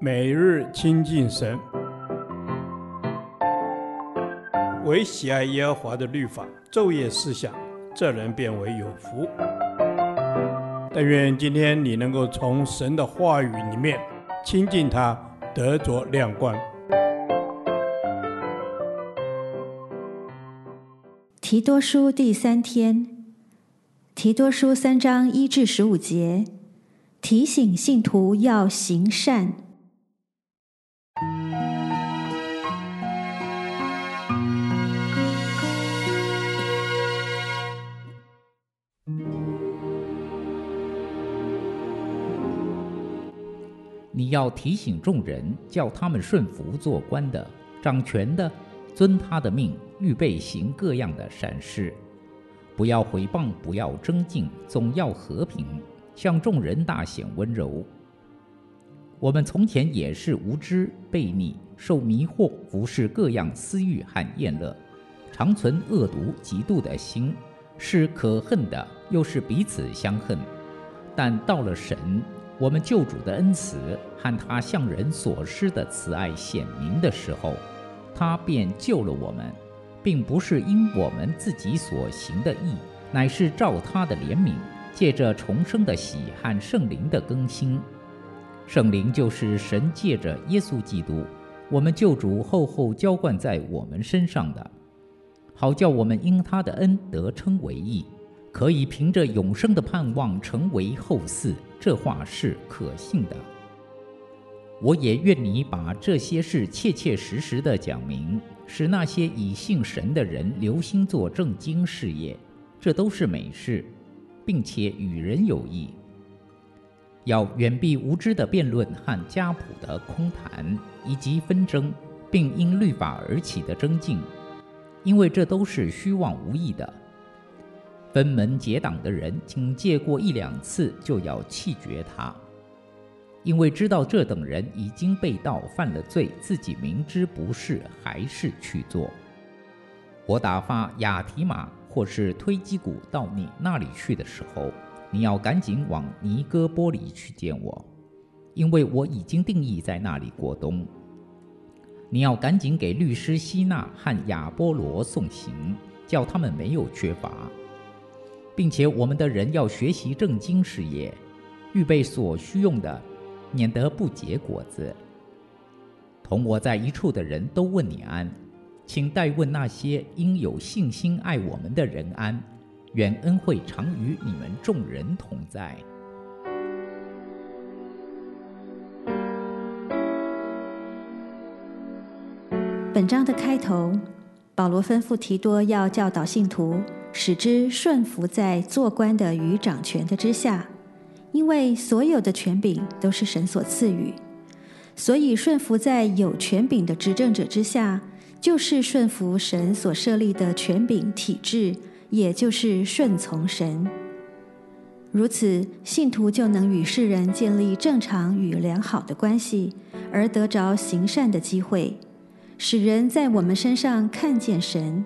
每日亲近神，唯喜爱耶和华的律法，昼夜思想，这人便为有福。但愿今天你能够从神的话语里面亲近他，得着亮光。提多书第三天，提多书三章一至十五节，提醒信徒要行善。你要提醒众人，叫他们顺服做官的、掌权的，遵他的命。预备行各样的善事，不要毁谤，不要争竞，总要和平，向众人大显温柔。我们从前也是无知、悖逆、受迷惑，服事各样私欲和宴乐，常存恶毒、嫉妒的心，是可恨的，又是彼此相恨。但到了神，我们救主的恩慈和他向人所施的慈爱显明的时候，他便救了我们。并不是因我们自己所行的义，乃是照他的怜悯，借着重生的喜和圣灵的更新。圣灵就是神借着耶稣基督，我们救主厚厚浇灌在我们身上的，好叫我们因他的恩得称为义，可以凭着永生的盼望成为后嗣。这话是可信的。我也愿你把这些事切切实实的讲明。使那些以信神的人留心做正经事业，这都是美事，并且与人有益。要远避无知的辩论和家谱的空谈，以及纷争，并因律法而起的争竞，因为这都是虚妄无益的。分门结党的人，仅借过一两次，就要弃绝他。因为知道这等人已经被盗犯了罪，自己明知不是，还是去做。我打发亚提马或是推基古到你那里去的时候，你要赶紧往尼哥波里去见我，因为我已经定义在那里过冬。你要赶紧给律师西拿和亚波罗送行，叫他们没有缺乏，并且我们的人要学习正经事业，预备所需用的。免得不结果子。同我在一处的人都问你安，请代问那些因有信心爱我们的人安。愿恩惠常与你们众人同在。本章的开头，保罗吩咐提多要教导信徒，使之顺服在做官的与掌权的之下。因为所有的权柄都是神所赐予，所以顺服在有权柄的执政者之下，就是顺服神所设立的权柄体制，也就是顺从神。如此，信徒就能与世人建立正常与良好的关系，而得着行善的机会，使人在我们身上看见神。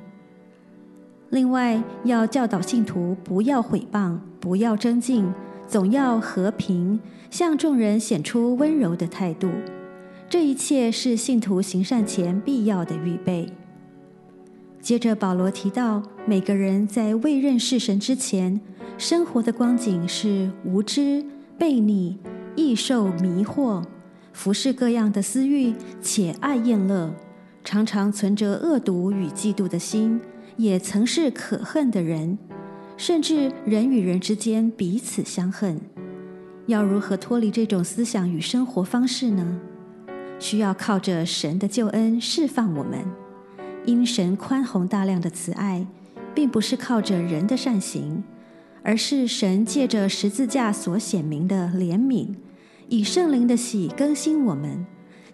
另外，要教导信徒不要毁谤，不要争竞。总要和平，向众人显出温柔的态度。这一切是信徒行善前必要的预备。接着，保罗提到，每个人在未认识神之前，生活的光景是无知、悖逆、易受迷惑，服事各样的私欲，且爱宴乐，常常存着恶毒与嫉妒的心，也曾是可恨的人。甚至人与人之间彼此相恨，要如何脱离这种思想与生活方式呢？需要靠着神的救恩释放我们。因神宽宏大量的慈爱，并不是靠着人的善行，而是神借着十字架所显明的怜悯，以圣灵的喜更新我们，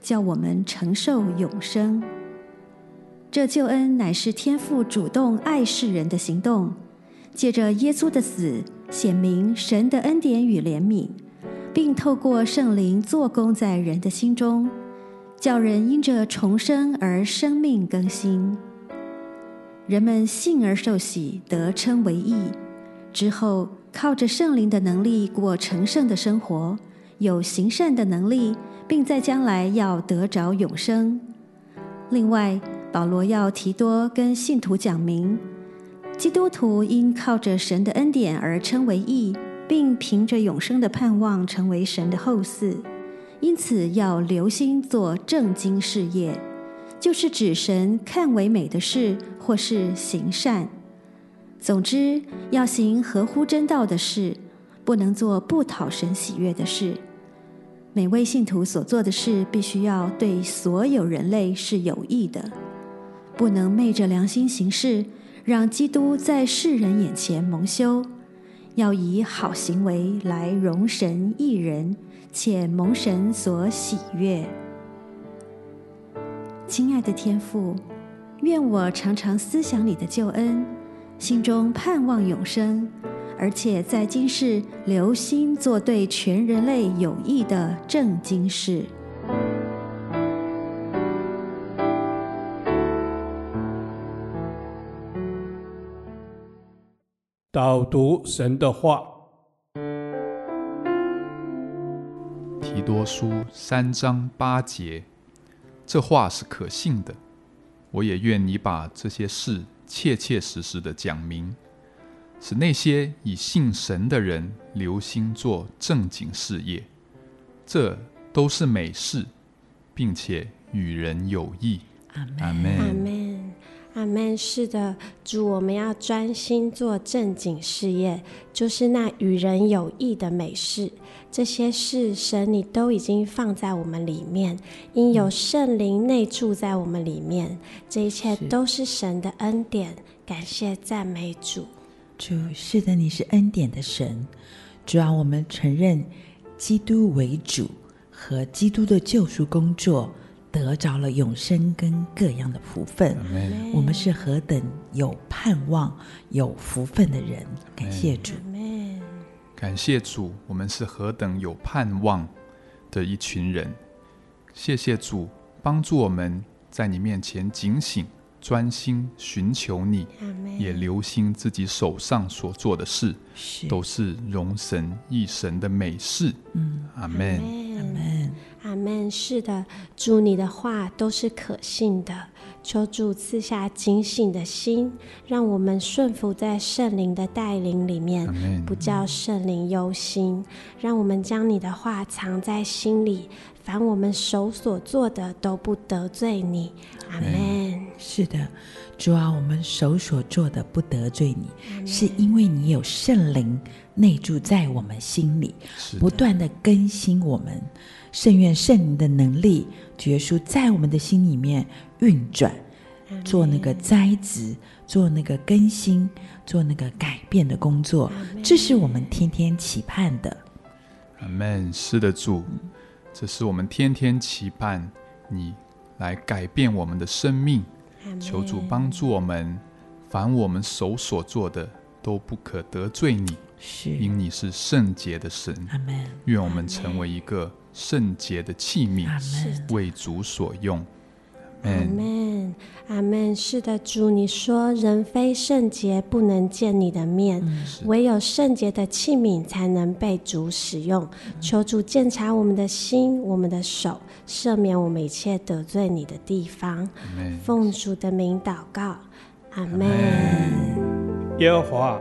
叫我们承受永生。这救恩乃是天父主动爱世人的行动。借着耶稣的死，显明神的恩典与怜悯，并透过圣灵做工在人的心中，叫人因着重生而生命更新。人们信而受洗，得称为义，之后靠着圣灵的能力过成圣的生活，有行善的能力，并在将来要得着永生。另外，保罗要提多跟信徒讲明，基督徒因靠着神的恩典而称为义，并凭着永生的盼望成为神的后嗣，因此要留心做正经事业，就是指神看为美的事，或是行善。总之，要行合乎真道的事，不能做不讨神喜悦的事。每位信徒所做的事，必须要对所有人类是有益的，不能昧着良心行事，让基督在世人眼前蒙羞。要以好行为来荣神益人，且蒙神所喜悦。亲爱的天父，愿我常常思想你的救恩。心中盼望永生，而且在今世留心做对全人类有益的正经事。导读神的话，提多书三章八节，这话是可信的。我也愿你把这些事。切切实实的讲明，使那些以信神的人留心做正经事业，这都是美事，并且与人有益。阿门。阿门。阿门。是的，主，我们要专心做正经事业，就是那与人有益的美事。这些事，神你都已经放在我们里面，因有圣灵内住在我们里面，这一切都是神的恩典。感谢赞美主。主，是的，你是恩典的神。主要，我们承认基督为主和基督的救赎工作，得着了永生跟各样的福分。我们是何等有盼望、有福分的人。感谢主。感谢主，我们是何等有盼望的一群人。谢谢主帮助我们在你面前警醒、专心寻求你，也留心自己手上所做的事，是都是荣神益神的美事。嗯，阿门，阿门，阿门。是的，主你的话都是可信的。求主赐下警醒的心，让我们顺服在圣灵的带领里面不叫圣灵忧心。让我们将你的话藏在心里，凡我们手所做的都不得罪你。阿门。是的，主啊，我们手所做的不得罪你是因为你有圣灵内住在我们心里，不断的更新我们。圣愿圣灵的能力结束在我们的心里面运转，做那个栽植，做那个更新，做那个改变的工作，这是我们天天期盼的。阿门。是的，主，这是我们天天期盼你来改变我们的生命。求主帮助我们，凡我们手所做的都不可得罪你，是因你是圣洁的神。阿门。愿我们成为一个。圣洁的器皿，为主所用。阿门，阿门。是的，主，你说人非圣洁不能见你的面，嗯、唯有圣洁的器皿才能被主使用。嗯、求主鉴察我们的心，我们的手，赦免我们一切得罪你的地方。奉主的名祷告，阿门。耶和华，